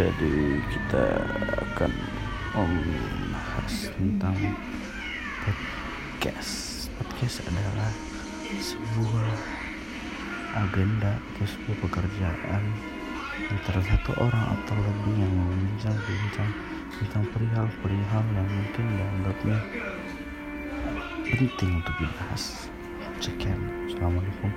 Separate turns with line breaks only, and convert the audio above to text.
jadi kita akan membahas tentang podcast podcast adalah sebuah agenda atau sebuah pekerjaan antara satu orang atau lebih yang membincang-bincang tentang perihal-perihal yang mungkin dianggapnya penting untuk dibahas. Sekian, Assalamualaikum.